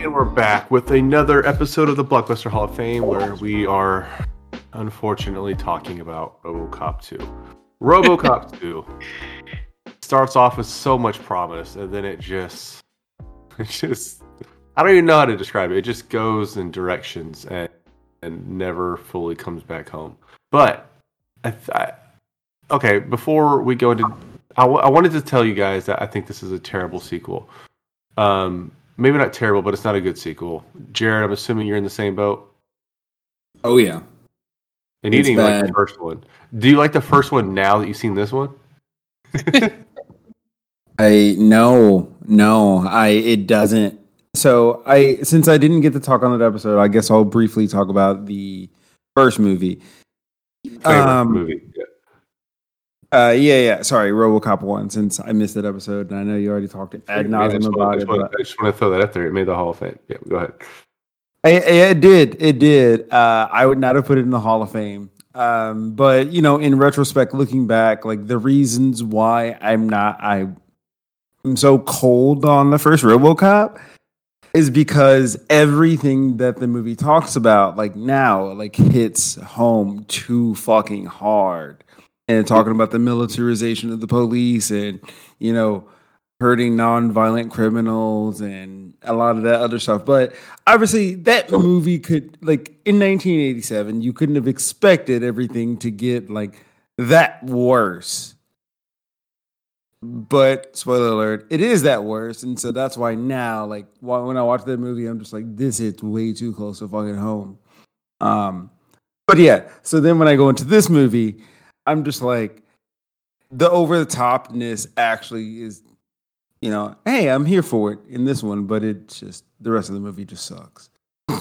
And we're back with another episode of the Blockbuster Hall of Fame where we are unfortunately talking about RoboCop 2. RoboCop 2 starts off with so much promise and then it just it just I don't even know how to describe it. It just goes in directions and and never fully comes back home. But I, I okay, before we go into I, w- I wanted to tell you guys that I think this is a terrible sequel. Um, maybe not terrible, but it's not a good sequel. Jarred, I'm assuming you're in the same boat. Oh yeah. And you didn't even like the first one. Do you like the first one now that you've seen this one? I no, no, I it doesn't. So I since I didn't get to talk on that episode, I guess I'll briefly talk about the first movie. Favorite Um, movie. Yeah. Uh, yeah, yeah. Sorry, RoboCop one. Since I missed that episode, and I know you already talked ad I nauseum about it. but- I just want to throw that out there. It made the Hall of Fame. Yeah, go ahead. I, I- it did. It did. Uh, I would not have put it in the Hall of Fame. Um, but you know, in retrospect, looking back, like the reasons why I'm not, I, I'm so cold on the first RoboCop is because everything that the movie talks about, like now, like hits home too fucking hard. And talking about the militarization of the police and you know hurting non-violent criminals and a lot of that other stuff. But obviously, that movie could like in 1987, you couldn't have expected everything to get like that worse. But spoiler alert, it is that worse, and so that's why now, like when I watch that movie, I'm just like, this hits way too close to fucking home. Um, but yeah, so then when I go into this movie, I'm just like, the over the topness actually is you know, hey, I'm here for it in this one, but it's just the rest of the movie just sucks. All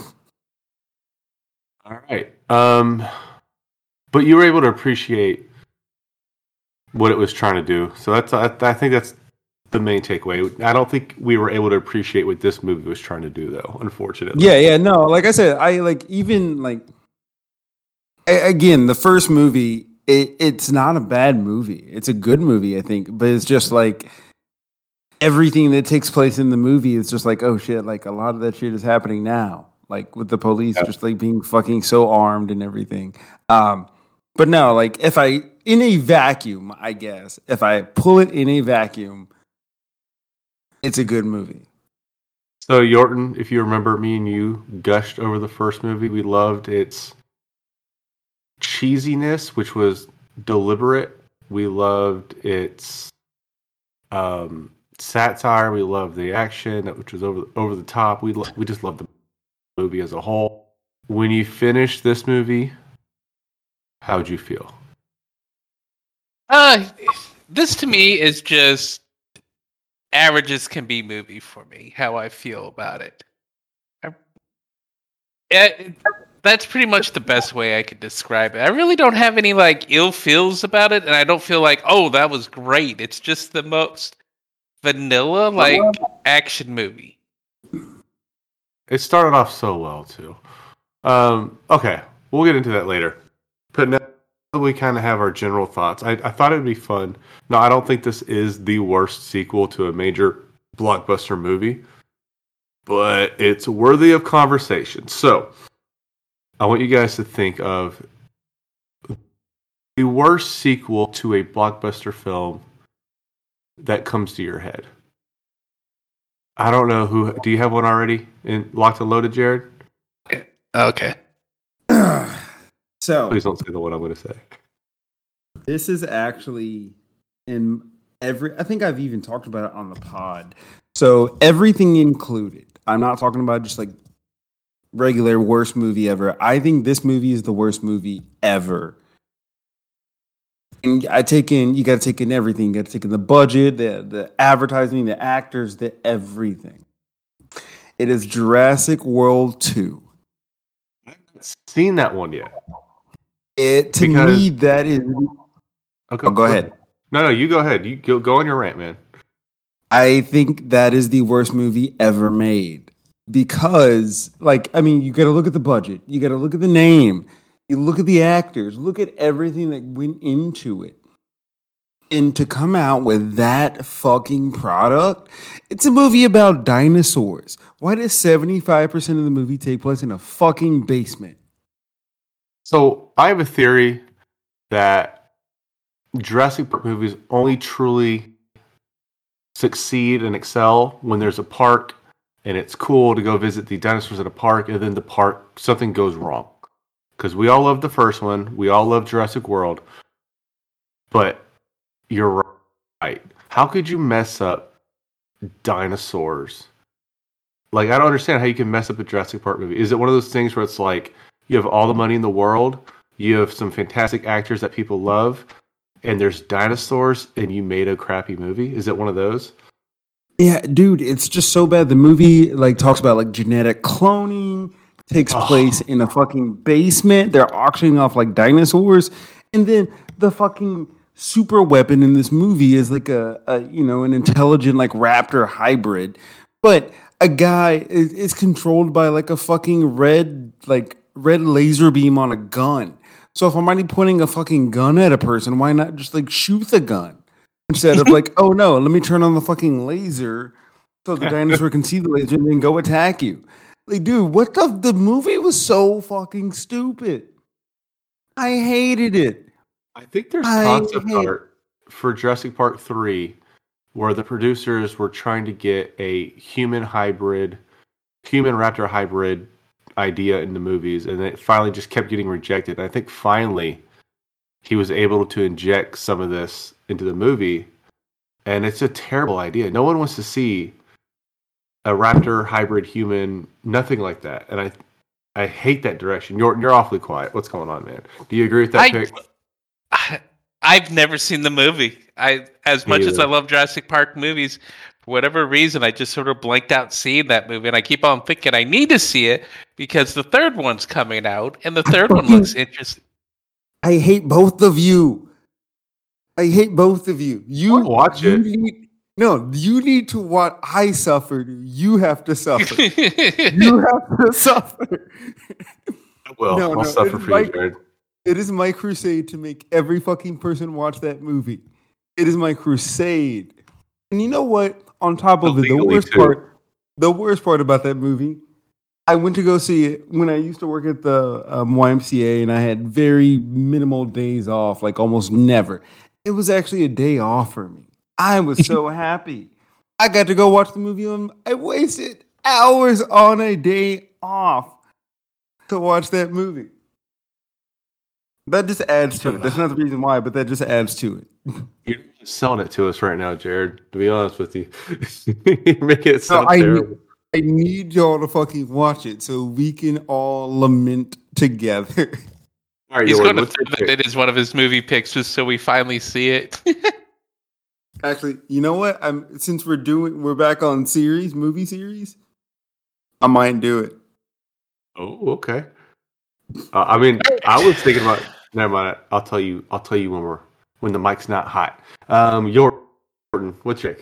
right. Um, but you were able to appreciate what it was trying to do. So that's I, I think that's the main takeaway. I don't think we were able to appreciate what this movie was trying to do, though. Unfortunately. Yeah, yeah, no, like I said, I like even like again, the first movie, it, it's not a bad movie. It's a good movie, I think, but it's just like everything that takes place in the movie is just like, oh shit, like a lot of that shit is happening now. Like with the police Yeah. just like being fucking so armed and everything. Um, but no, like if I in a vacuum, I guess, if I pull it in a vacuum, it's a good movie. So Yorton, if you remember, me and you gushed over the first movie. We loved its cheesiness, which was deliberate. We loved its um, satire. We loved the action, which was over over the top. We lo- we just loved the movie as a whole. When you finished this movie, how'd you feel? Uh, this to me is just averages can be movie for me. How I feel about it. I, it that's pretty much the best way I could describe it. I really don't have any like ill feels about it, and I don't feel like oh that was great. It's just the most vanilla like action movie. It started off so well too. Um, okay, we'll get into that later. But now that we kind of have our general thoughts, I, I thought it would be fun. No, I don't think this is the worst sequel to a major blockbuster movie, but it's worthy of conversation. So, I want you guys to think of the worst sequel to a blockbuster film that comes to your head. I don't know who. Do you have one already in locked and loaded, Jarred? Uh, okay. so Please don't say the one I'm going to say. This is actually in every. I think I've even talked about it on the pod. So everything included. I'm not talking about just like regular worst movie ever. I think this movie is the worst movie ever. And I take in. You got to take in everything. You got to take in the budget, the the advertising, the actors, the everything. It is Jurassic World Two. I've Seen that one yet? It to Because- me that is. Okay, Oh, go ahead. No, no, you go ahead. You go, go on your rant, man. I think that is the worst movie ever made because, like, I mean, you got to look at the budget, you got to look at the name, you look at the actors, look at everything that went into it. and to come out with that fucking product, it's a movie about dinosaurs. Why does 75% of the movie take place in a fucking basement? So I have a theory that Jurassic Park movies only truly succeed and excel when there's a park and it's cool to go visit the dinosaurs at a park and then the park something goes wrong. Because we all love the first one, we all love Jurassic World, but you're right. How could you mess up dinosaurs? Like I don't understand how you can mess up a Jurassic Park movie. Is it one of those things where it's like you have all the money in the world, you have some fantastic actors that people love, and there's dinosaurs, and you made a crappy movie? Is it one of those? Yeah, dude, it's just so bad. The movie like talks about like genetic cloning, takes Oh. place in a fucking basement. They're auctioning off like dinosaurs, and then the fucking super weapon in this movie is like a, a you know an intelligent like raptor hybrid, but a guy is, is controlled by like a fucking red like red laser beam on a gun. So if I'm already pointing a fucking gun at a person, why not just like shoot the gun? Instead of like, oh no, let me turn on the fucking laser so the dinosaur can see the laser and then go attack you. Like, dude, what the the movie was so fucking stupid. I hated it. I think there's I concept hate- art for Jurassic Park 3 where the producers were trying to get a human hybrid, human raptor hybrid idea in the movies, and it finally just kept getting rejected. And I think finally he was able to inject some of this into the movie, and it's a terrible idea. No one wants to see a raptor hybrid human, nothing like that. And I I hate that direction. You're you're awfully quiet. What's going on, man? Do you agree with that I- pick? I, I've never seen the movie. I, as Me much as I love Jurassic Park movies, for whatever reason, I just sort of blanked out seeing that movie, and I keep on thinking I need to see it because the third one's coming out, and the third one looks interesting. I hate both of you. I hate both of you. You I'll watch you it. Need, no, you need to watch. I suffered. You have to suffer. you have to suffer. Well, No, I'll no, suffer for like- you, Jarred. It is my crusade to make every fucking person watch that movie. It is my crusade. And you know what? On top of it, the worst too. part, the worst part about that movie, I went to go see it when I used to work at the um, YMCA, and I had very minimal days off, like almost never. It was actually a day off for me. I was so happy. I got to go watch the movie. On, I wasted hours on a day off to watch that movie. That just adds to it. That's not the reason why, but that just adds to it. You're just selling it to us right now, Jarred. To be honest with you, you're making it sound I kn- terrible. I need y'all to fucking watch it so we can all lament together. All right, He's Yorton, going to what's your throw that it is one of his movie picks just so we finally see it. Actually, you know what? I'm since we're doing we're back on series, movie series. I might do it. Oh, okay. Uh, I mean, I was thinking about. Never mind. I'll tell you. I'll tell you when we're when the mic's not hot. Um, Yorton, what's your?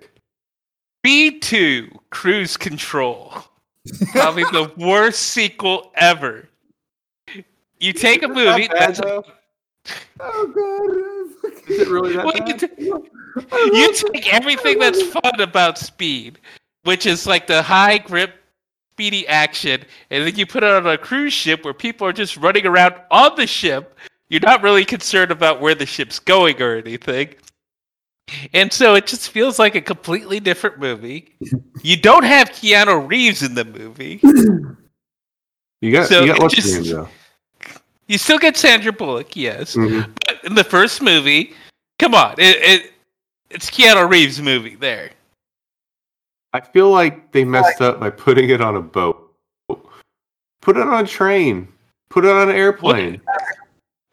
Speed 2 Cruise Control. Probably the worst sequel ever. You take a movie that's Oh god. Is it really that Well, bad? you, t- you take everything that's fun about speed, which is like the high grip, speedy action, and then you put it on a cruise ship where people are just running around on the ship. You're not really concerned about where the ship's going or anything. And so it just feels like a completely different movie. You don't have Keanu Reeves in the movie. You got. So you got it what's just- your name though? You still get Sandra Bullock, yes. Mhm. But in the first movie, come on, it, it it's Keanu Reeves' movie there. I feel like they messed up by putting it on a boat. Put it on a train. Put it on an airplane.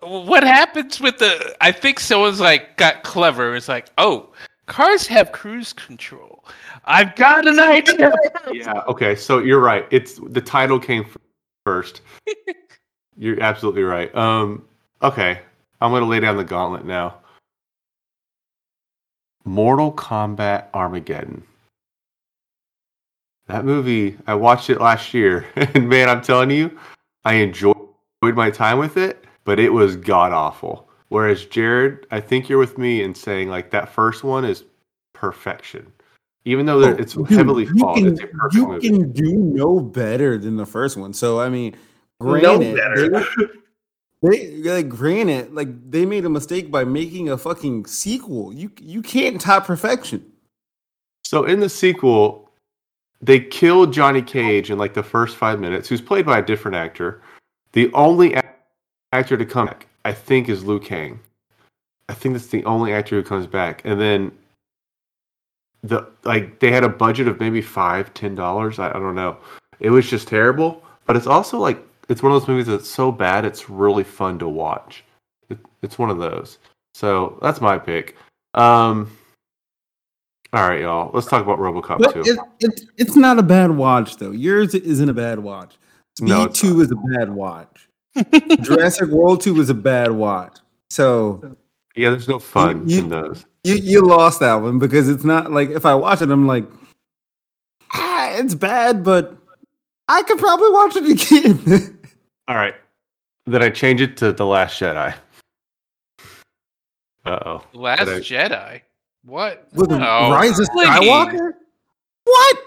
What happens with the? I think someone's like got clever. It's like, oh, cars have cruise control. I've got an idea. Yeah. Okay. So you're right. It's the title came first. you're absolutely right. Um. Okay. I'm gonna lay down the gauntlet now. Mortal Kombat Armageddon. That movie, I watched it last year, and man, I'm telling you, I enjoyed my time with it, but it was god awful. Whereas Jarred, I think you're with me in saying like that first one is perfection. Even though there- it's Oh, Dude, heavily you flawed, can, a perfect you can do no better than the first one. So I mean, granted, better. they, they like granted, like they made a mistake by making a fucking sequel. You you can't top perfection. So in the sequel, they killed Johnny Cage in like the first five minutes, who's played by a different actor. The only actor to come back, I think, is Liu Kang. I think that's the only actor who comes back. And then the like they had a budget of maybe five, ten dollars. I, I don't know. It was just terrible. But it's also like it's one of those movies that's so bad it's really fun to watch. It, it's one of those. So that's my pick. Um, all right, y'all. Let's talk about RoboCop But 2. it, it, it's not a bad watch though. Yours isn't a bad watch. Speed No, it's Two is a bad watch. Jurassic World Two was a bad watch. So yeah, there's no fun You- in those. you you lost that one because it's not like if I watch it, I'm like, ah, it's bad, but I could probably watch it again. All right. Then I change it to The Last Jedi. Uh oh. Last I- Jedi. What? With No, Rise of. Skywalker? What?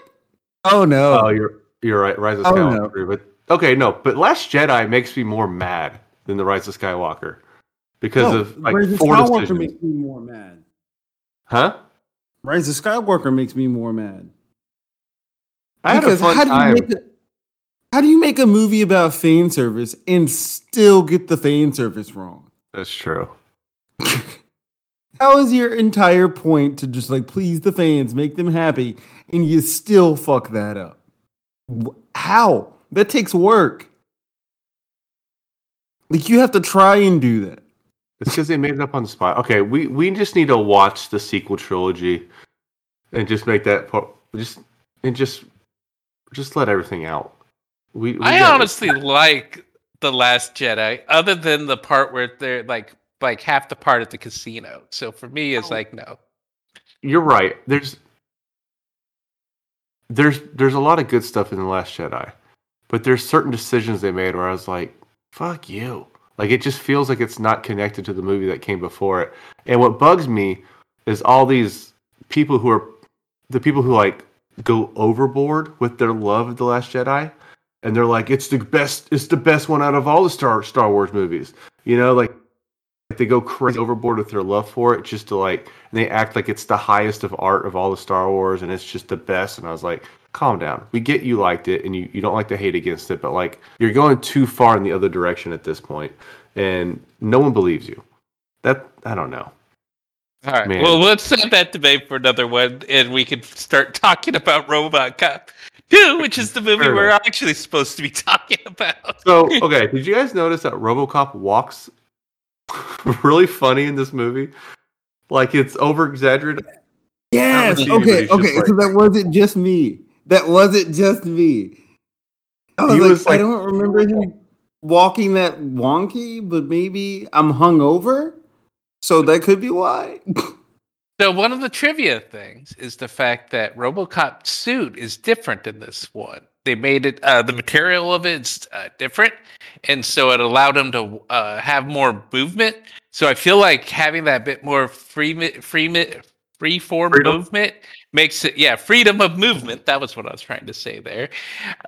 Oh no! Oh, you're you're right. Rise of Oh, Skywalker. But okay, no, but Last Jedi makes me more mad than The Rise of Skywalker because No, of like Rise of four Skywalker decisions. makes me more mad. Huh? Rise of Skywalker makes me more mad. I had a fun how do you time. make a, how do you make a movie about fan service and still get the fan service wrong? That's true. How is your entire point to just like please the fans, make them happy, and you still fuck that up? How? That takes work. Like you have to try and do that. It's because they made it up on the spot. Okay, we we just need to watch the sequel trilogy and just make that part just and just just let everything out. We, we I honestly like the Last Jedi, other than the part where they're like like half the part at the casino. So for me, Oh. it's like no. you're right. There's there's there's a lot of good stuff in the Last Jedi, but there's certain decisions they made where I was like, "Fuck you!" Like it just feels like it's not connected to the movie that came before it. And what bugs me is all these people who are the people who like go overboard with their love of the Last Jedi, and they're like, "It's the best. It's the best one out of all the Star Star Wars movies." You know, like they go crazy overboard with their love for it just to like and they act like it's the highest of art of all the Star Wars and it's just the best and I was like calm down we get you liked it and you, you don't like to hate against it but like you're going too far in the other direction at this point and no one believes you that I don't know All right. Man. Well, let's set that debate for another one, and we can start talking about RoboCop 2, which is the movie Fair we're enough. actually supposed to be talking about. so okay did you guys notice that RoboCop walks really funny in this movie like it's over exaggerated Yes. Not with you, but Okay. Okay. like- so that wasn't just me. That wasn't just me. I was, like, was I don't remember him walking that wonky, but maybe I'm hungover, so that could be why. So one of the trivia things is the fact that RoboCop suit is different in this one. They made it uh, the material of it's uh, different, and so it allowed him to uh, have more movement. So I feel like having that bit more free free free form Freedom? movement makes it yeah freedom of movement. That was what I was trying to say there.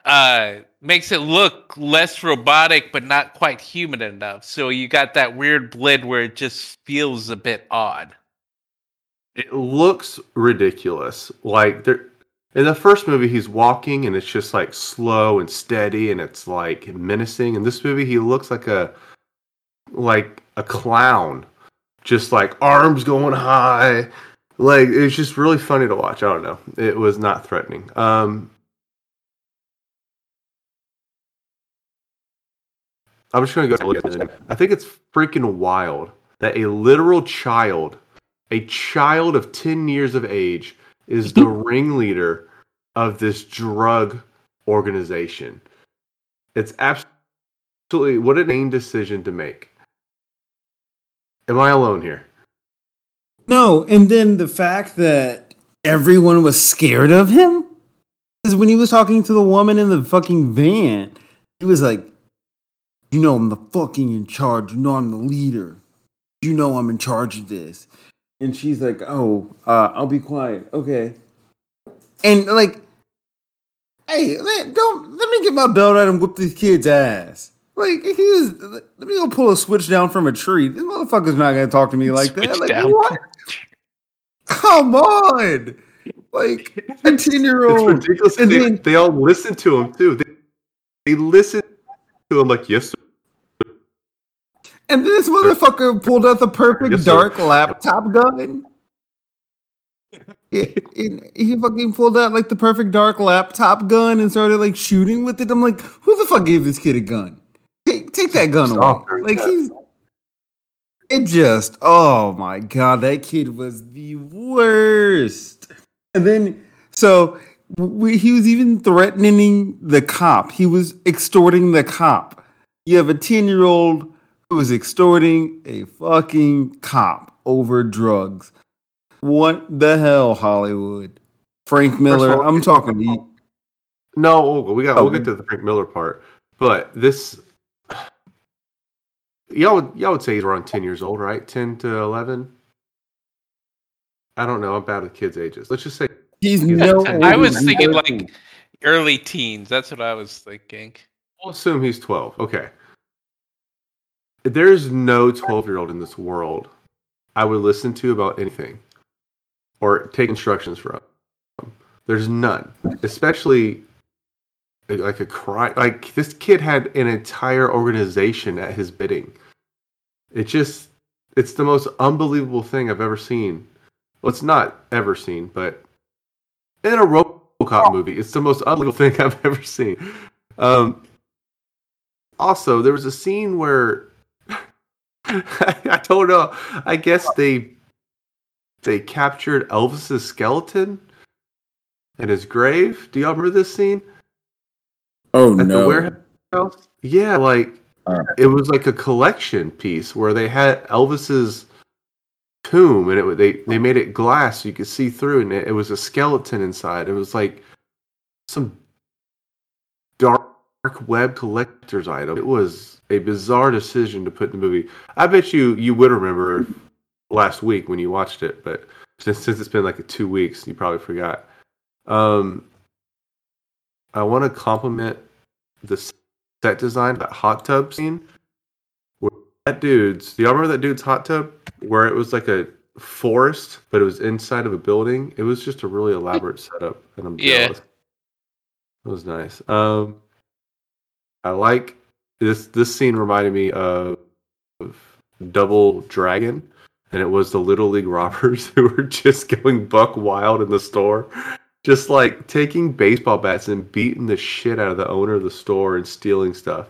Uh, makes it look less robotic, but not quite human enough. So you got that weird blend where it just feels a bit odd. It looks ridiculous. Like there in the first movie he's walking and it's just like slow and steady and it's like menacing. In this movie he looks like a like a clown. Just like arms going high. Like it's just really funny to watch. I don't know. It was not threatening. Um I'm just gonna go. I think it's freaking wild that a literal child a child of 10 years of age is the ringleader of this drug organization. It's absolutely what a main decision to make. Am I alone here? No, and then the fact that everyone was scared of him is when he was talking to the woman in the fucking van. He was like, "You know, I'm the fucking in charge. You know, I'm the leader." you know I'm in charge of this. And she's like, oh, uh, I'll be quiet. Okay. And like, hey, let, don't let me get my belt out and whip this kid's ass. Like he was, let me go pull a switch down from a tree. This motherfucker's not gonna talk to me like that. Like down. what? Come on, like a ten year It's old. ridiculous. And they, then- they all listen to him too. They, they listen to him like, yes, sir. And this motherfucker pulled out the perfect Yes, sir. dark laptop gun. He, he, he fucking pulled out like the perfect dark laptop gun and started like shooting with it. I'm like, who the fuck gave this kid a gun? Take take that gun Stop away. Like he's it just oh my god, that kid was the worst. And then so we, he was even threatening the cop. He was extorting the cop. You have a 10 year old who is extorting a fucking cop over drugs. What the hell, Hollywood? Frank Miller, all, I'm talking to you. No, we got. Oh, we'll get to the Frank Miller part, but this, y'all would y'all would say he's around ten years old, right? Ten to eleven. I don't know. I'm bad with kids' ages. Let's just say He's no. I was thinking like early teens. That's what I was thinking. we'll assume he's twelve. Okay. There's no twelve year old in this world I would listen to about anything or take instructions from. There's none, especially like a crime. Like this kid had an entire organization at his bidding. It just, it's the most unbelievable thing I've ever seen. Well, it's not ever seen, but in a RoboCop movie, it's the most unbelievable thing I've ever seen. Um, also, there was a scene where I don't know. I guess they they captured Elvis's skeleton in his grave. Do y'all remember this scene Oh at the warehouse? Yeah, like Uh. it was like a collection piece where they had Elvis's tomb, and it they they made it glass so you could see through, and it, it was a skeleton inside. It was like some dark web collector's item. It was a bizarre decision to put in the movie. I bet you you would remember last week when you watched it, but since since it's been like two weeks, you probably forgot. Um, I want to compliment the set design, that hot tub scene. Where that dude's, do y'all remember that dude's hot tub where it was like a forest, but it was inside of a building? It was just a really elaborate setup, and I'm Yeah. jealous. It was nice. Um, I like this. This scene reminded me of, of Double Dragon, and it was the Little League robbers who were just going buck wild in the store, just like taking baseball bats and beating the shit out of the owner of the store and stealing stuff.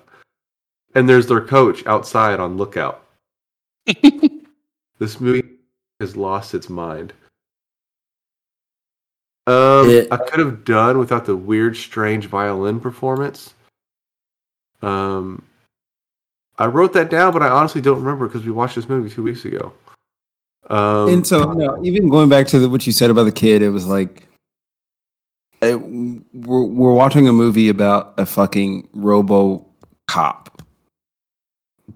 And there's their coach outside on lookout. this movie has lost its mind. Um, It- I could have done without the weird, strange violin performance. Um, I wrote that down, but I honestly don't remember because we watched this movie two weeks ago. Um, and so, no, even going back to the, what you said about the kid, it was like it, we're we're watching a movie about a fucking robo cop,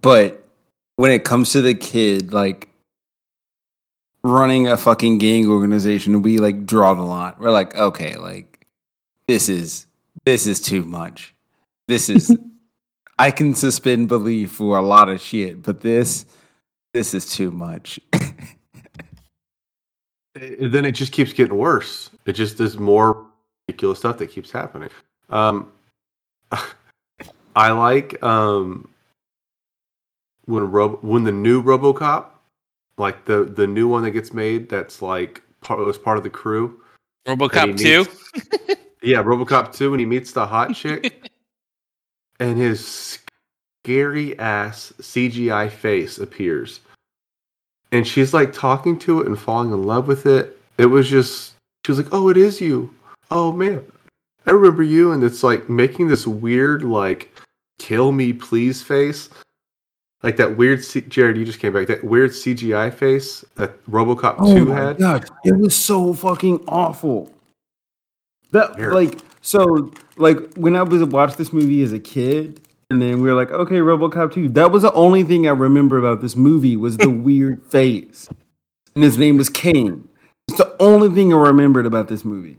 but when it comes to the kid, like running a fucking gang organization, we like draw the line. We're like, okay, like this is this is too much. This is I can suspend belief for a lot of shit, but this this is too much. it- then it just keeps getting worse. It just is more ridiculous stuff that keeps happening. Um, I like um, when Rob when the new RoboCop, like the the new one that gets made, that's like part was part of the crew. RoboCop two. meets- yeah, RoboCop two, when he meets the hot chick, and his scary ass CGI face appears. And she's like talking to it and falling in love with it. It was just, she was like, oh, it is you. Oh, man. I remember you. And it's like making this weird, like, kill me, please face. Like that weird, C- Jarred, you just came back. That weird CGI face that Robocop 2 had. God, it was so fucking awful. That Here. like so like when I was watched this movie as a kid, And then we were like, okay, RoboCop 2. That was the only thing I remember about this movie was the weird face. And his name was Kane. It's the only thing I remembered about this movie.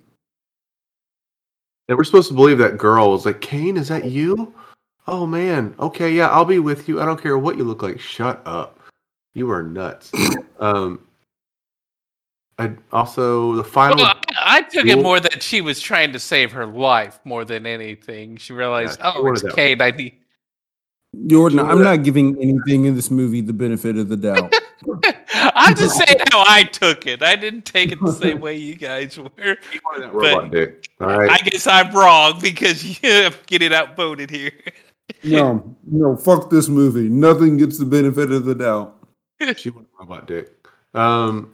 And we're supposed to believe that girl was like, Kane, is that you? Oh man, okay, yeah, I'll be with you. I don't care what you look like. Shut up. You are nuts. um I also the final Well, I, I took it more that she was trying to save her life more than anything. She realized, Yeah, she oh, wanted it's that. Kate. I need. Yorton, Sure. I'm not giving anything in this movie the benefit of the doubt. I'm just saying how I took it. I didn't take it the same way you guys were. you wanted that robot dick. All right. I guess I'm wrong because you I'm getting outvoted here. no, no, fuck this movie. Nothing gets the benefit of the doubt. She wanted robot dick. Um,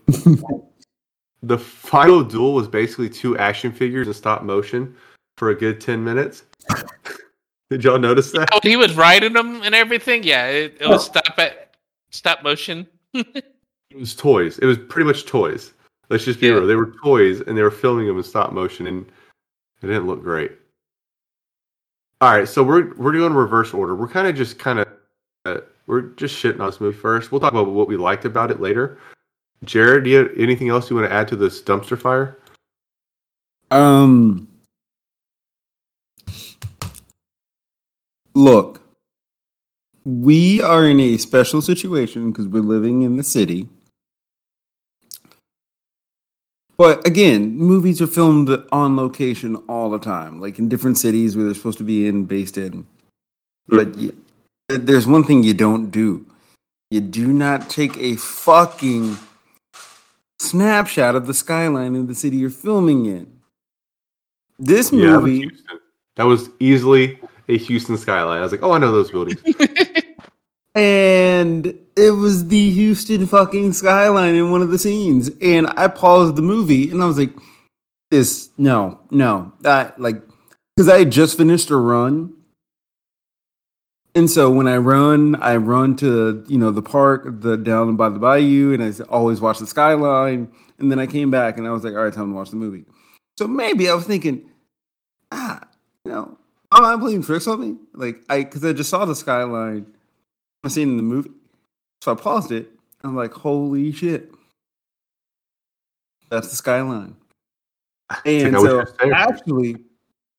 the final duel was basically two action figures in stop motion for a good ten minutes. Did y'all notice that? Oh, he was riding them and everything. Yeah, it, it was stop at stop motion. It was toys. It was pretty much toys. Let's just be Yeah. real. They were toys, and they were filming them in stop motion, and it didn't look great. All right, so we're we're doing reverse order. We're kind of just kind of uh, we're just shitting on this movie first. We'll talk about what we liked about it later. Jarred, do you have anything else you want to add to this dumpster fire? Um, look, we are in a special situation because we're living in the city. But again, movies are filmed on location all the time, like in different cities where they're supposed to be in, based in. But there's one thing you don't do you do not take a fucking snapshot of the skyline of the city you're filming in. This that was movie, That was easily a Houston skyline. I was like, oh, I know those buildings. and it was the Houston fucking skyline in one of the scenes. And I paused the movie and I was like, this, no, no. That, like, because I had just finished a run. And so when I run, I run to, you know, the park, the down by the bayou, and I always watch the skyline. And then I came back and I was like, all right, time to watch the movie. So maybe I was thinking, ah, you know, am I playing tricks on me? Like, I, because I just saw the skyline I seen in the movie. So I paused it. I'm like, holy shit. That's the skyline. And so actually,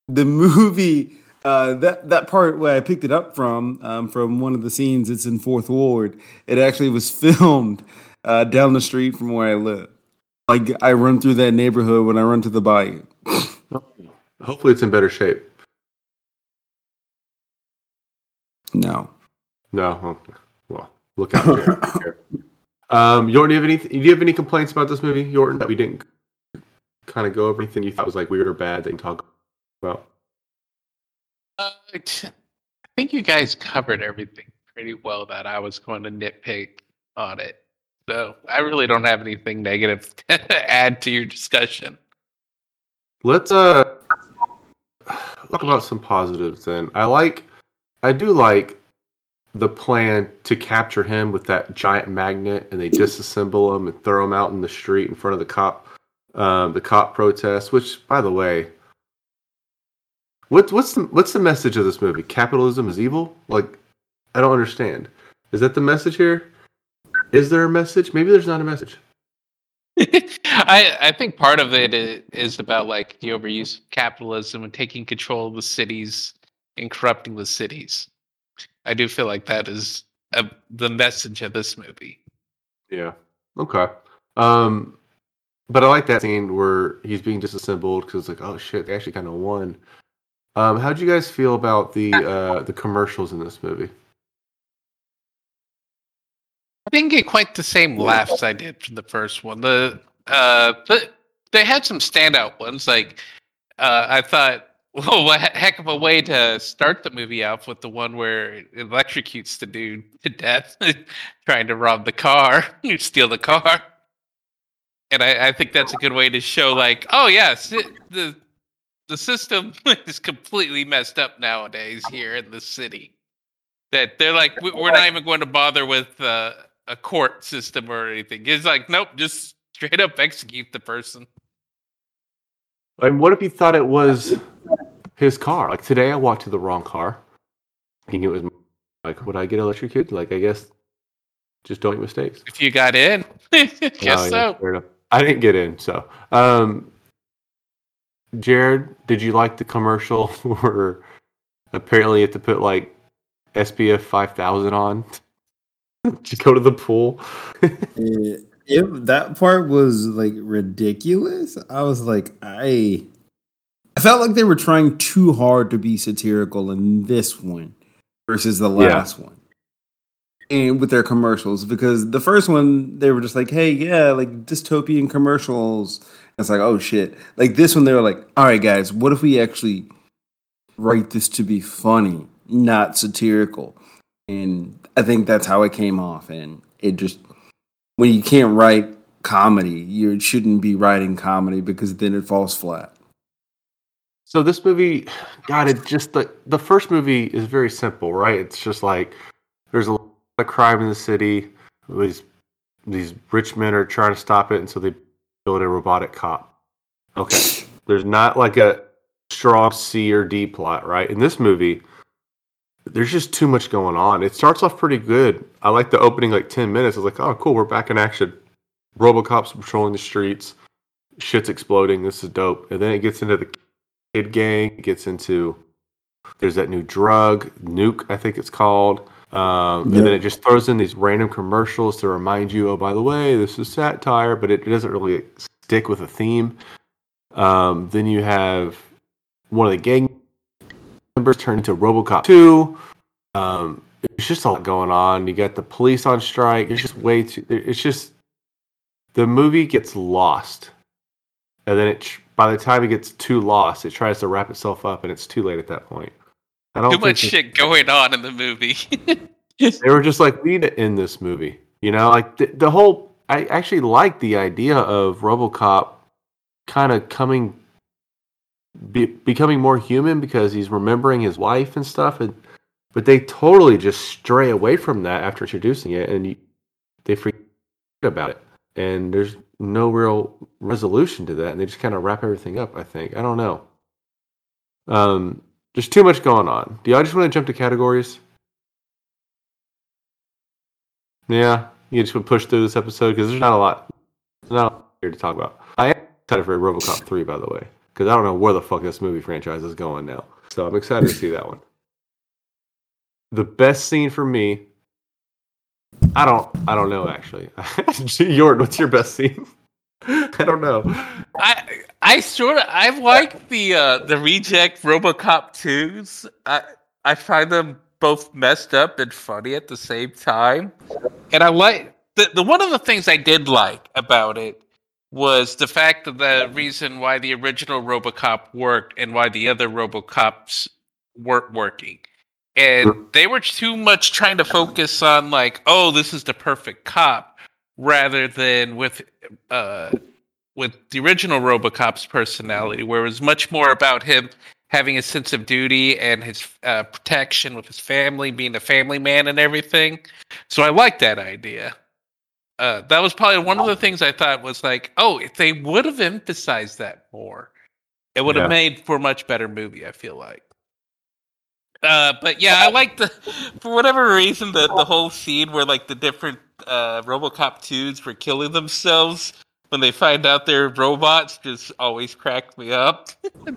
the movie, uh, that that part where I picked it up from, um, from one of the scenes, it's in Fourth Ward. It actually was filmed uh, down the street from where I live. Like I run through that neighborhood when I run to the bayou. Hopefully, it's in better shape. No. No, well, look out. Um, Yorton, do you have any? Do you have any complaints about this movie, Yorton? that we didn't kind of go over? Anything you thought was like weird or bad that you can talk about? I think you guys covered everything pretty well that I was going to nitpick on it. So I really don't have anything negative to add to your discussion. Let's uh talk about some positives then. I like, I do like the plan to capture him with that giant magnet, and they disassemble him and throw him out in the street in front of the cop, um, the cop protest. Which, by the way, what's what's the what's the message of this movie? Capitalism is evil. Like, I don't understand. Is that the message here? Is there a message? Maybe there's not a message. I I think part of it is about like the overuse of capitalism and taking control of the cities and corrupting the cities. I do feel like that is a, the message of this movie. Yeah. Okay. Um, but I like that scene where he's being disassembled because it's like, oh shit, they actually kind of won. Um, how'd you guys feel about the uh, the commercials in this movie? I didn't get quite the same laughs I did from the first one. The uh, but they had some standout ones. Like uh, I thought, well, what a heck of a way to start the movie off with the one where it electrocutes the dude to death, trying to rob the car, steal the car. And I, I think that's a good way to show, like, oh yes, it, the the system is completely messed up nowadays here in the city. That they're like, "We- we're not even going to bother with uh, a court system or anything. It's like, nope, just straight up execute the person. And what if you thought it was his car? Like today, I walked to the wrong car. thinking it was like, would I get electrocuted? Like, I guess just don't make mistakes. If you got in, guess Oh, yeah, so. I didn't get in, so. Um, Jarred, did you like the commercial where apparently you have to put like SPF 5000 on to go to the pool? Eh, it, it- that part was like ridiculous. I was like, I, I felt like they were trying too hard to be satirical in this one versus the Yeah. last one. And with their commercials, because the first one they were just like, "Hey, yeah, like dystopian commercials." It's like, oh shit! Like this one, they were like, "All right, guys, what if we actually write this to be funny, not satirical?" And I think that's how it came off, and it just when you can't write comedy, you shouldn't be writing comedy because then it falls flat. So this movie, God, it just the the first movie is very simple, right? It's just like there's a lot of crime in the city. These these rich men are trying to stop it, and so they build a robotic cop. Okay, there's not like a strong C or D plot, right? In this movie, there's just too much going on. It starts off pretty good. I like the opening like ten minutes. I was like, oh, cool, we're back in action. RoboCop's patrolling the streets. Shit's exploding. This is dope. And then it gets into the kid gang. It gets into there's that new drug, nuke, I think it's called. Um, Yeah. And then it just throws in these random commercials to remind you, oh, by the way, this is satire, but it doesn't really stick with a theme. Um, then you have one of the gang members turn into RoboCop 2. Um, it's just a lot going on. You got the police on strike. It's just way too. It's just the movie gets lost, and then it by the time it gets too lost, it tries to wrap itself up, and it's too late at that point. I don't Too much it- shit going on in the movie. they were just like, we need to end this movie. You know, like the, the whole. I actually like the idea of RoboCop kind of coming, be, becoming more human because he's remembering his wife and stuff, and but they totally just stray away from that after introducing it, and you, they forget about it, and there's no real resolution to that, and they just kind of wrap everything up. I think I don't know. Um, there's too much going on. Do y'all just want to jump to categories? Yeah, you just push through this episode because there's not a lot, not a lot here to talk about. I am excited for RoboCop 3, by the way, because I don't know where the fuck this movie franchise is going now. So I'm excited to see that one. The best scene for me, I don't, I don't know actually. Yorton, what's your best scene? I don't know. I I sort of I like the uh the reject RoboCop twos. I I find them both messed up and funny at the same time. And I like the the one of the things I did like about it was the fact that the reason why the original RoboCop worked and why the other RoboCops weren't working. And they were too much trying to focus on like, oh, this is the perfect cop, rather than with uh with the original RoboCop's personality, where it was much more about him having a sense of duty and his uh, protection with his family, being a family man and everything. So I like that idea. Uh, that was probably one of the things I thought was like, oh, if they would have emphasized that more, it would have Yeah. made for a much better movie. I feel like. Uh, but yeah, I like the for whatever reason the the whole scene where like the different uh, RoboCop twos were killing themselves when they find out they're robots just always cracked me up.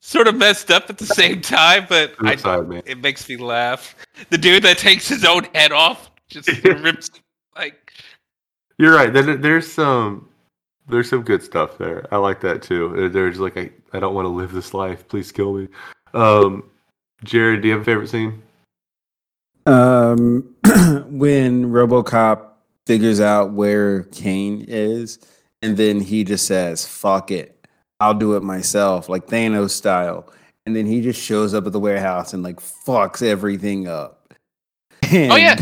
sort of messed up at the same time, but I, it makes me laugh. The dude that takes his own head off just rips like You're right. There's some there's some good stuff there. I like that too. There- There's like I, I don't want to live this life. Please kill me. Um, Jarred, do you have a favorite scene? Um, when RoboCop figures out where Kane is, and then he just says, "Fuck it, I'll do it myself," like Thanos style, and then he just shows up at the warehouse and like fucks everything up. Oh, yeah.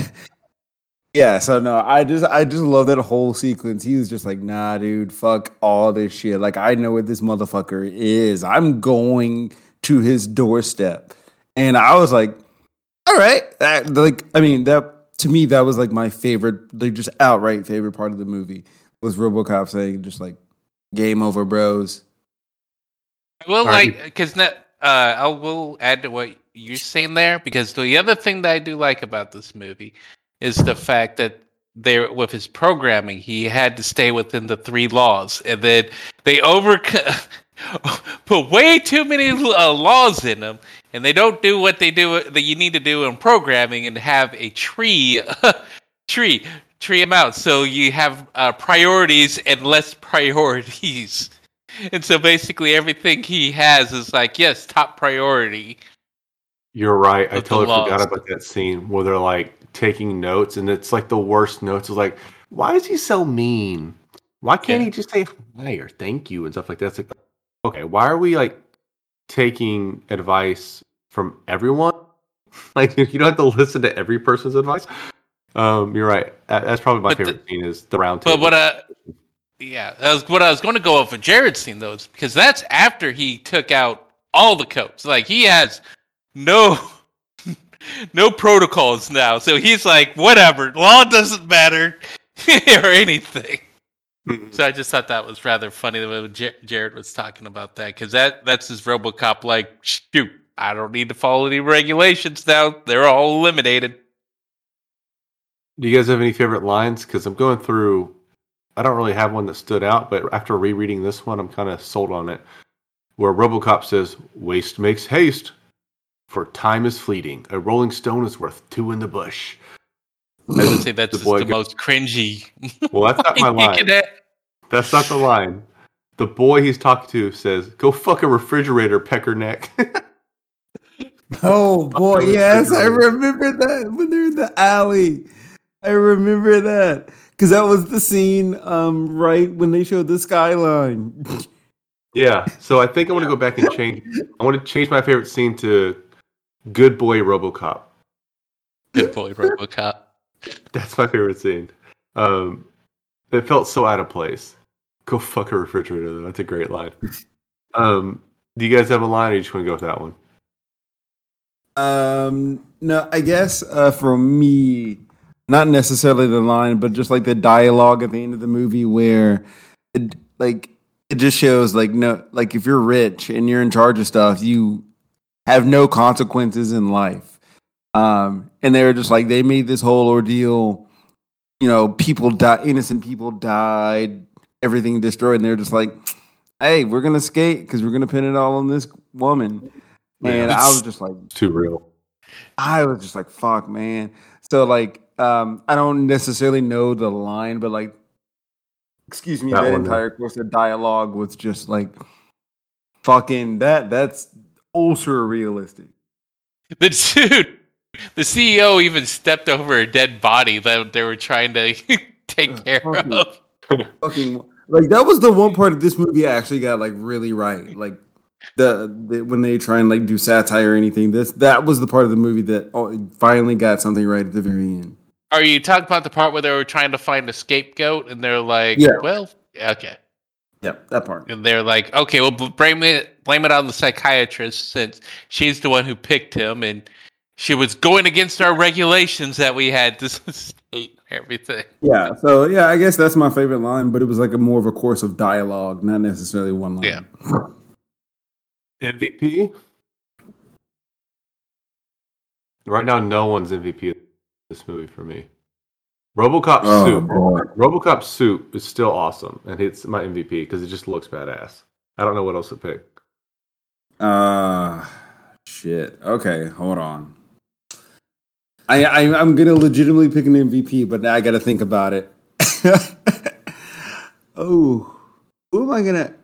Yeah, so no, I just I just love that whole sequence. He was just like, nah, dude, fuck all this shit. Like, I know what this motherfucker is. I'm going to his doorstep. And I was like, all right. That, like, I mean, that to me, that was like my favorite, like just outright favorite part of the movie was Robocop saying just like, game over, bros. Well, Alright. like because that uh, I will add to what you're saying there because the other thing that I do like about this movie is the fact that there with his programming he had to stay within the three laws and then they over put way too many uh, laws in them and they don't do what they do that you need to do in programming and have a tree tree tree them out. so you have uh, priorities and less priorities and so basically everything he has is like yes top priority You're right. I totally forgot about that scene where they're like taking notes, and it's like the worst notes. It's like, why is he so mean? Why can't Yeah. he just say hi or thank you and stuff like that? It's like, okay, why are we like taking advice from everyone? Like, you don't have to listen to every person's advice. Um, you're right. That's probably my But the- favorite scene is the round table. But what I, yeah, that was what I was going to go over Jarred's scene though, is because that's after he took out all the coats. Like he has no, no protocols now. So he's like, whatever, law doesn't matter or anything. Mhm. So I just thought that was rather funny the way J- Jarred was talking about that because that that's his RoboCop. Like, shoot, I don't need to follow any regulations now; they're all eliminated. Do you guys have any favorite lines? Because I'm going through. I don't really have one that stood out, but after rereading this one, I'm kind of sold on it. Where RoboCop says, "Waste makes haste, for time is fleeting. A rolling stone is worth two in the bush." I would say that's The boy the go- most cringy. Well, that's not my line you line. could have- That's not the line. The boy he's talking to says, "Go fuck a refrigerator, peckerneck." Oh boy, yes, I remember that when they're in the alley. I remember that because that was the scene um, right when they showed the skyline. yeah. So I think I want to go back and change. I want to change my favorite scene to "Good Boy RoboCop." Good boy, RoboCop. That's my favorite scene. Um, it felt so out of place. Go fuck a refrigerator. Though. That's a great line. Um, do you guys have a line, or you just want to go with that one? Um, no, I guess uh, for me, not necessarily the line, but just like the dialogue at the end of the movie where, it, like, it just shows like no, like if you're rich and you're in charge of stuff, you have no consequences in life. Um, and they were just like they made this whole ordeal. You know, people die, innocent people died, everything destroyed, and they're just like, "Hey, we're gonna skate because we're gonna pin it all on this woman." And I was just like, It's too real. I was just like, fuck, man. So like, um, I don't necessarily know the line, but like, excuse me, That that, entire course of dialogue was just like, fucking that. That's ultra realistic. The dude, the CEO even stepped over a dead body that they were trying to take care fucking- of. Fucking like that was the one part of this movie I actually got like really right. Like the, the when they try and like do satire or anything, this that was the part of the movie that oh, finally got something right at the very end. Are you talking about the part where they were trying to find a scapegoat and they're like, Yeah. well, okay. Yep, that part. And they're like, okay, well, blame it, blame it on the psychiatrist since she's the one who picked him and she was going against our regulations that we had to state everything. Yeah, so yeah, I guess that's my favorite line, but it was like a more of a course of dialogue, not necessarily one line. Yeah. MVP. Right now, no one's MVP of this movie for me. RoboCop Oh, suit. boy. RoboCop suit is still awesome, and it's my MVP because it just looks badass. I don't know what else to pick. Uh shit. Okay, hold on. I, I I'm gonna legitimately pick an MVP, but now I gotta think about it. oh, who am I gonna?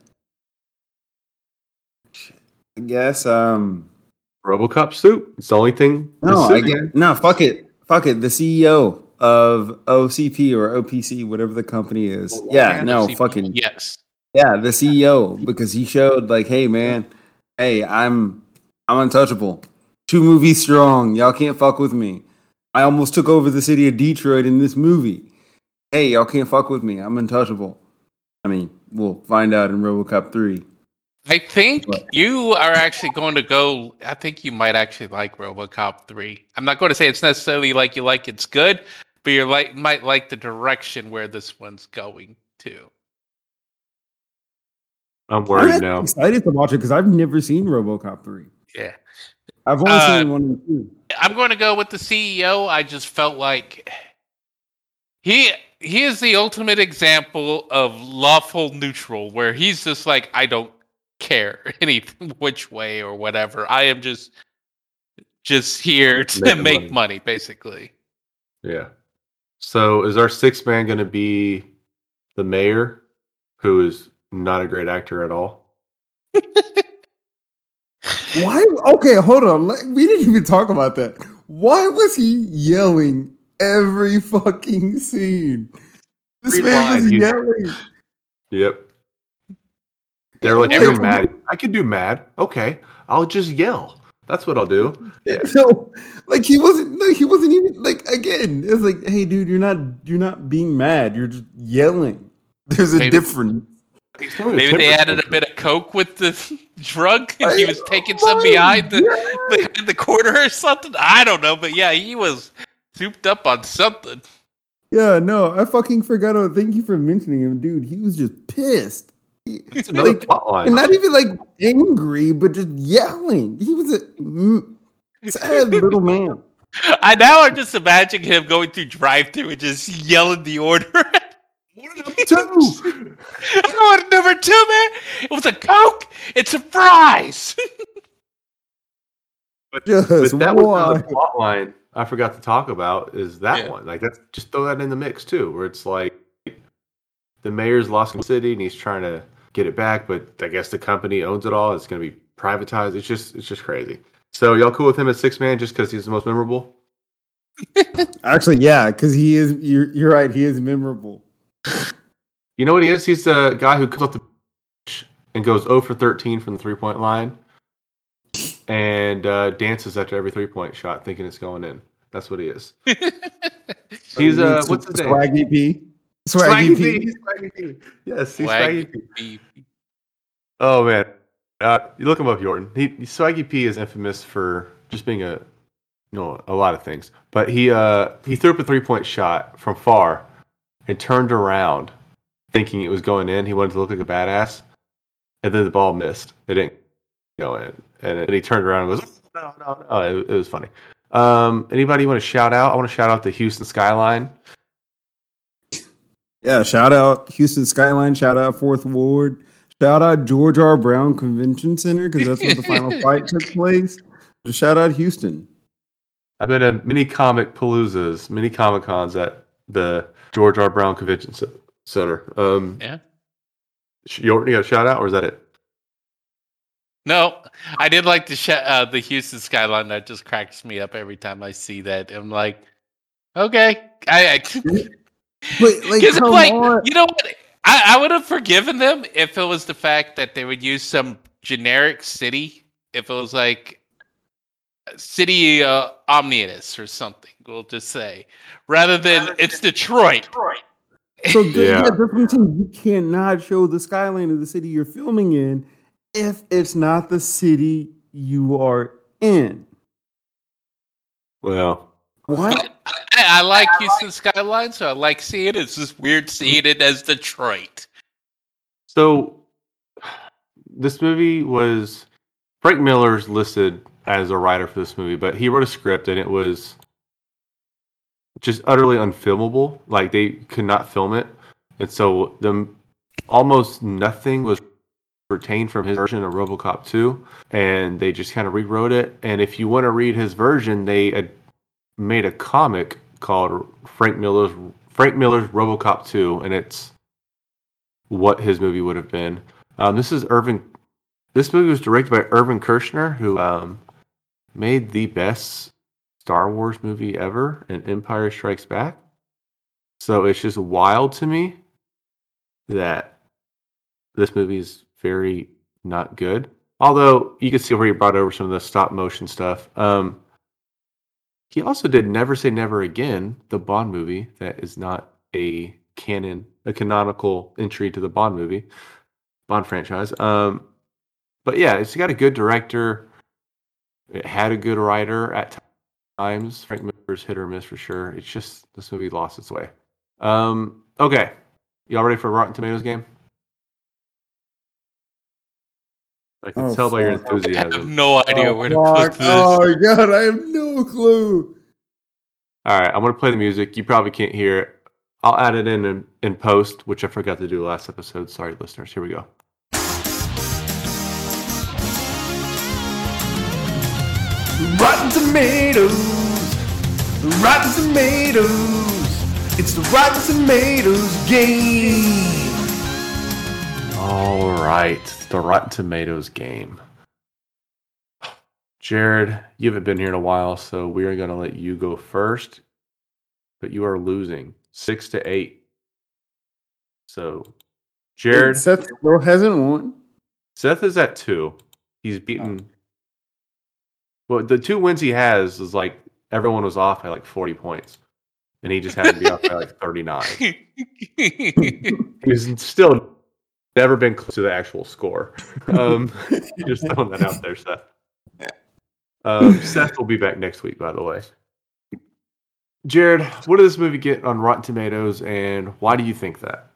I guess um RoboCop suit. It's the only thing. no, I suit- guess no. Fuck it, fuck it. The CEO of OCP or OPC, whatever the company is. Yeah, no, fucking Yes. Yeah, the CEO because he showed like, hey man, hey, I'm I'm untouchable. Two movies strong. Y'all can't fuck with me. I almost took over the city of Detroit in this movie. Hey, y'all can't fuck with me. I'm untouchable. I mean, we'll find out in RoboCop 3. I think What? you are actually going to go. I think you might actually like RoboCop three. I'm not going to say it's necessarily like you like it's good, but you like might like the direction where this one's going to. I'm worried now. I'm worried actually now. excited to watch it because I've never seen RoboCop three. Yeah. I've only Uh, seen one and two. I'm going to go with the CEO. I just felt like he he is the ultimate example of lawful neutral, where he's just like, I don't care any which way or whatever. I am just just here to Making make money. money, basically. Yeah. So is our sixth man going to be the mayor, who is not a great actor at all? Why? Okay, hold on. We didn't even talk about that. Why was he yelling every fucking scene? This Three man was yelling. Yep. They're like, you're mad. I can do mad. Okay, I'll just yell. That's what I'll do. Yeah. So, like he wasn't. Like he wasn't even like again. It's like, hey, dude, you're not. You're not being mad. You're just yelling. There's a Maybe- difference. He's doing Maybe they added a bit of coke with the drug, and he was taking Oh some behind the behind the corner or something. I don't know, but yeah, he was souped up on something. Yeah, no, I fucking forgot. Oh, thank you for mentioning him, dude. He was just pissed. He- It's another like, plot and not even like angry, but just yelling. He was a sad little man. I now I'm just imagining him going through drive-through and just yelling the order. Two. I want number two, man. It was a coke. It's a fries. Just But that was why? another plot line I forgot to talk about is that Yeah. one. Like that's just throw that in the mix too, where it's like the mayor's lost the city and he's trying to get it back, but I guess the company owns it all. It's gonna be privatized. It's just it's just crazy. So y'all cool with him as six man just because he's the most memorable? Actually, yeah, because he is. You're, you're right. He is memorable. You know what he is? He's the guy who comes off the bench and goes 0 for 13 from the three point line and uh, dances after every three point shot, thinking it's going in. That's what he is. He's uh, what's his name? Swaggy P. Swaggy, P. He's Swaggy P. Yes, he's Swaggy Swaggy P. Oh man, uh, you look him up, Yorton. He, Swaggy P is infamous for just being a, you know, a lot of things. But he uh he threw up a three point shot from far and turned around, thinking it was going in. He wanted to look like a badass, and then the ball missed. It didn't go in, and then he turned around and goes, "No, no, no!" It, it was funny. Um, anybody want to shout out? I want to shout out the Houston Skyline. Yeah, shout out Houston Skyline. Shout out Fourth Ward. Shout out George R. Brown Convention Center because that's where the final fight took place. Just shout out Houston. I've been at many comic paloozas, many comic cons at the George R. Brown Convention Center. Um, Yeah. sh- you already got a shout out, or is that it? No, I did like the sh- uh, the Houston skyline. That just cracks me up every time I see that. I'm like, okay, I, I But like, come like, on. you know what? I, I would have forgiven them if it was the fact that they would use some generic city. If it was like city uh, Omnius or something, we'll just say, rather than it's Detroit. So th- Yeah. yeah, that's what I'm saying. You cannot show the skyline of the city you're filming in if it's not the city you are in. Well, What? I, I like Houston skyline, so I like seeing it. It's just weird seeing it as Detroit. so this movie was Frank Miller's listed as a writer for this movie, but he wrote a script and it was just utterly unfilmable. Like they could not film it, and so the almost nothing was retained from his version of RoboCop 2, and they just kind of rewrote it. And if you want to read his version, they made a comic called Frank Miller's Frank Miller's RoboCop 2, and it's what his movie would have been. Um, this is Irvin. This movie was directed by Irvin Kershner, who um, made the best Star Wars movie ever, and Empire Strikes Back. So it's just wild to me that this movie is very not good. Although you can see where he brought over some of the stop motion stuff. Um, he also did Never Say Never Again, the Bond movie that is not a canon, a canonical entry to the Bond movie, Bond franchise. Um, but yeah, it's got a good director. It had a good writer at times. Frank Miller's hit or miss for sure. It's just this movie lost its way. Um, okay, y'all ready for Rotten Tomatoes game? I can Oh, tell by your fuck. I have enthusiasm. no idea where to fuck. put this. Oh my god, I have no clue. All right, I'm gonna play the music. You probably can't hear it. I'll add it in in, in post, which I forgot to do last episode. Sorry, listeners. Here we go. Rotten Tomatoes, Rotten Tomatoes. It's the Rotten Tomatoes game. All right, the Rotten Tomatoes game. Jarred, you haven't been here in a while, so we are going to let you go first. But you are losing six to eight. So, Jarred, Seth still hasn't won. Seth is at two. He's beaten. Oh. Well, the two wins he has is like everyone was off by like 40 points. And he just had to be off by like 39. He's still never been close to the actual score. Um, just throwing that out there, Seth. Um, Seth will be back next week, by the way. Jarred, what did this movie get on Rotten Tomatoes, and why do you think that?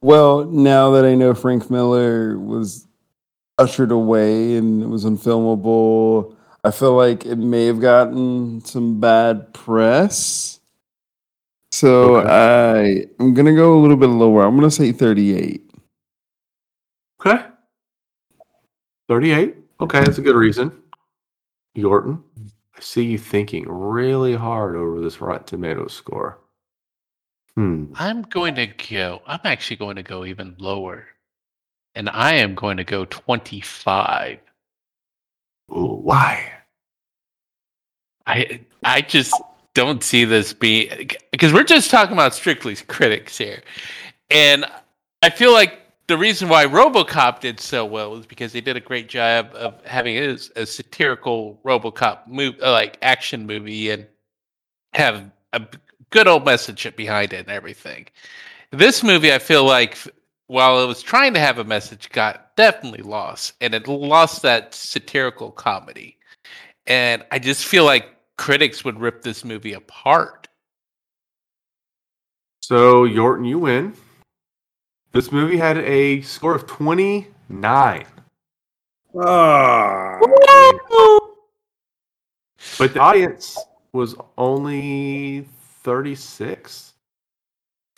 Well, now that I know Frank Miller was ushered away and it was unfilmable, I feel like it may have gotten some bad press. So I I'm gonna go a little bit lower. I'm gonna say 38. Okay. 38. Okay, that's a good reason. Yorton, I see you thinking really hard over this Rotten Tomatoes score. Hmm. I'm going to go. I'm actually going to go even lower, and I am going to go 25. Ooh, why? I I just don't see this being because we're just talking about strictly critics here, and I feel like the reason why RoboCop did so well was because they did a great job of having it as a satirical RoboCop move, uh, like action movie, and have a good old message behind it and everything. This movie, I feel like, while it was trying to have a message, got definitely lost, and it lost that satirical comedy. And I just feel like critics would rip this movie apart. So, Yorton, you win. This movie had a score of 29. Ah. But the audience was only 36.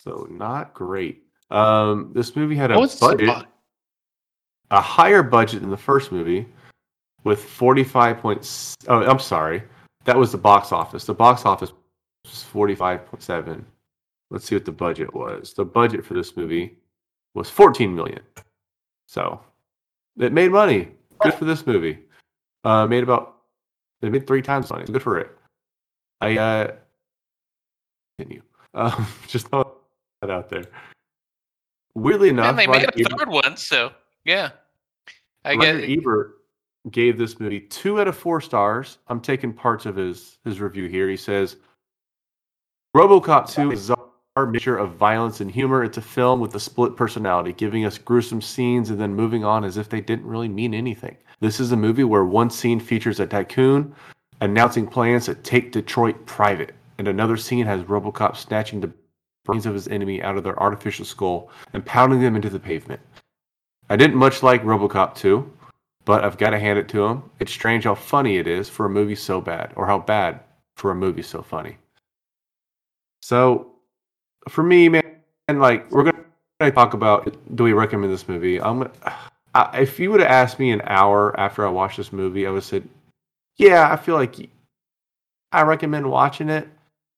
So, not great. Um, this movie had a the budget. bu- a higher budget than the first movie with 45 points oh i'm sorry. That was the box office. The box office was 45.7 let's see what the budget was. The budget for this movie was 14 million. So it made money. Good for this movie. Uh made about it made three times money. Good for it. I uh continue. Um just throw that out there weirdly enough And they Roger made a Ebert- third one, so yeah. I Roger get Ebert gave this movie two out of four stars. I'm taking parts of his his review here. He says, "RoboCop 2 is our mixture of violence and humor. It's a film with a split personality, giving us gruesome scenes and then moving on as if they didn't really mean anything. This is a movie where one scene features a tycoon announcing plans to take Detroit private, and another scene has RoboCop snatching the brains of his enemy out of their artificial skull and pounding them into the pavement." I didn't much like RoboCop 2, but I've got to hand it to him. It's strange how funny it is for a movie so bad, or how bad for a movie so funny. So, for me, man, like we're gonna talk about do we recommend this movie? I'm gonna, I, if you would have asked me an hour after I watched this movie, I would have said, yeah, I feel like I recommend watching it,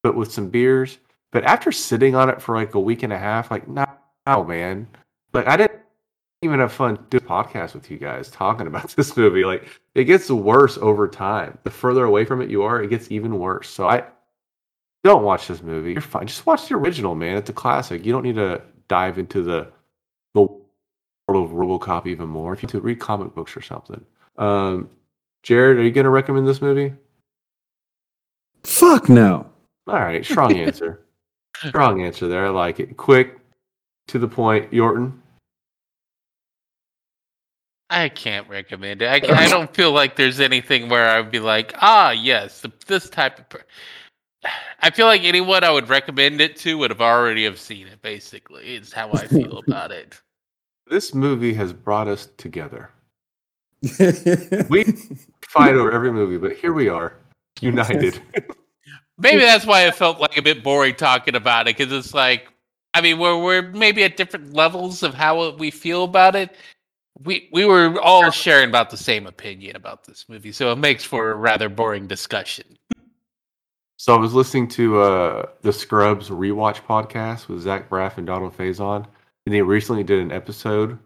but with some beers. But after sitting on it for like a week and a half, like, no, no man, like I didn't even have fun doing a podcast with you guys talking about this movie. Like it gets worse over time. The further away from it you are, it gets even worse. So I don't watch this movie. You're fine. Just watch the original, man. It's a classic. You don't need to dive into the the world of RoboCop even more. If you to read comic books or something. Um, Jarred, are you going to recommend this movie? Fuck no. All right, strong answer. Strong answer there. I like it. Quick, to the point. Yorton. I can't recommend it. I, ca- I don't feel like there's anything where I'd be like, ah, yes, this type of. Per-. I feel like anyone I would recommend it to would have already have seen it. Basically, is how I feel about it. This movie has brought us together. We fight over every movie, but here we are, united. Maybe that's why it felt like a bit boring talking about it because it's like, I mean, we're we're maybe at different levels of how we feel about it. We we were all sharing about the same opinion about this movie, so it makes for a rather boring discussion. So I was listening to uh, the Scrubs rewatch podcast with Zach Braff and Donald Faison, and they recently did an episode.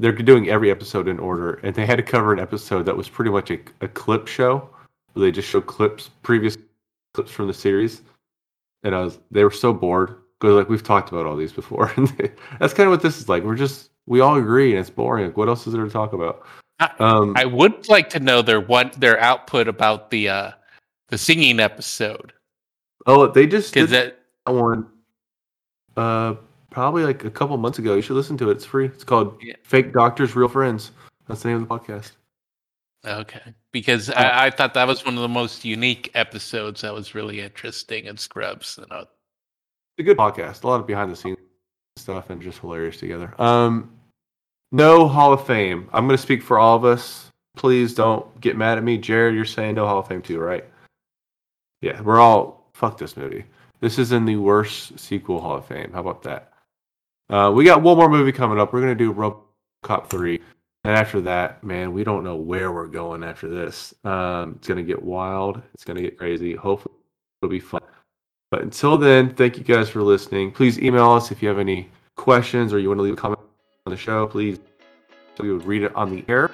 They're doing every episode in order, and they had to cover an episode that was pretty much a, a clip show where they just show clips, previous clips from the series. And I was, they were so bored because like we've talked about all these before, and they, that's kind of what this is like. We're just we all agree, and it's boring. Like, what else is there to talk about? I- Um, I would like to know their one their output about the uh the singing episode oh, they just did that that one uh probably like a couple months ago. You should listen to it. It's free. It's called Yeah. Fake Doctors, Real Friends. That's the name of the podcast. Okay because I, I thought that was one of the most unique episodes that was really interesting in Scrubs. It's a good podcast. A lot of behind the scenes stuff and just hilarious together. Um no Hall of Fame. I'm gonna speak for all of us. Please don't get mad at me. Jarred, you're saying no Hall of Fame too, right? Yeah, we're all fuck this movie. This is in the worst sequel Hall of Fame. How about that? Uh, we got one more movie coming up. We're gonna do RoboCop three, and after that, man, we don't know where we're going after this. Um, it's gonna get wild. It's gonna get crazy. Hopefully, it'll be fun. But until then, thank you guys for listening. Please email us if you have any questions or you want to leave a comment on the show. Please, we would read it on the air.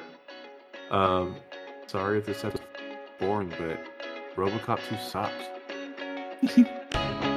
Um, sorry if this is boring, but RoboCop two sucks.